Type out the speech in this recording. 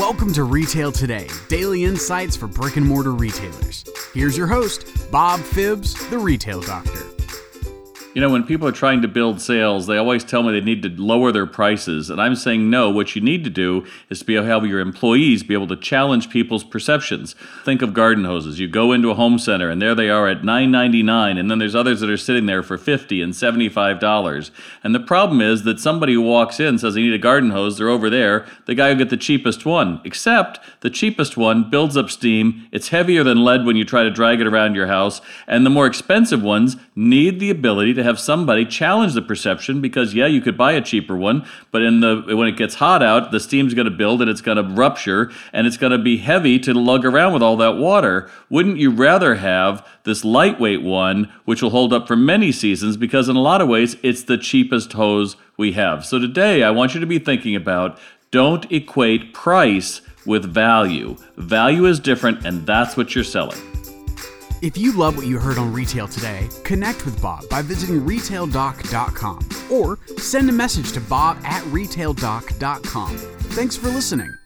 Welcome to Retail Today, daily insights for brick and mortar retailers. Here's your host, Bob Phibbs, the Retail Doctor. You know, when people are trying to build sales, they always tell me they need to lower their prices. And I'm saying, no, what you need to do is to be able to have your employees be able to challenge people's perceptions. Think of garden hoses. You go into a home center and there they are at $9.99, and then there's others that are sitting there for 50 and $75. And the problem is that somebody who walks in says they need a garden hose, they're over there, the guy will get the cheapest one. Except the cheapest one builds up steam, it's heavier than lead when you try to drag it around your house, and the more expensive ones need the ability to to have somebody challenge the perception because yeah, you could buy a cheaper one, but in the when it gets hot out, the steam's going to build and it's going to rupture and it's going to be heavy to lug around with all that water. Wouldn't you rather have this lightweight one which will hold up for many seasons because in a lot of ways it's the cheapest hose we have. So today I want you to be thinking about don't equate price with value. Value is different and that's what you're selling. If you love what you heard on Retail today, connect with Bob by visiting retaildoc.com or send a message to bob at retaildoc.com. Thanks for listening.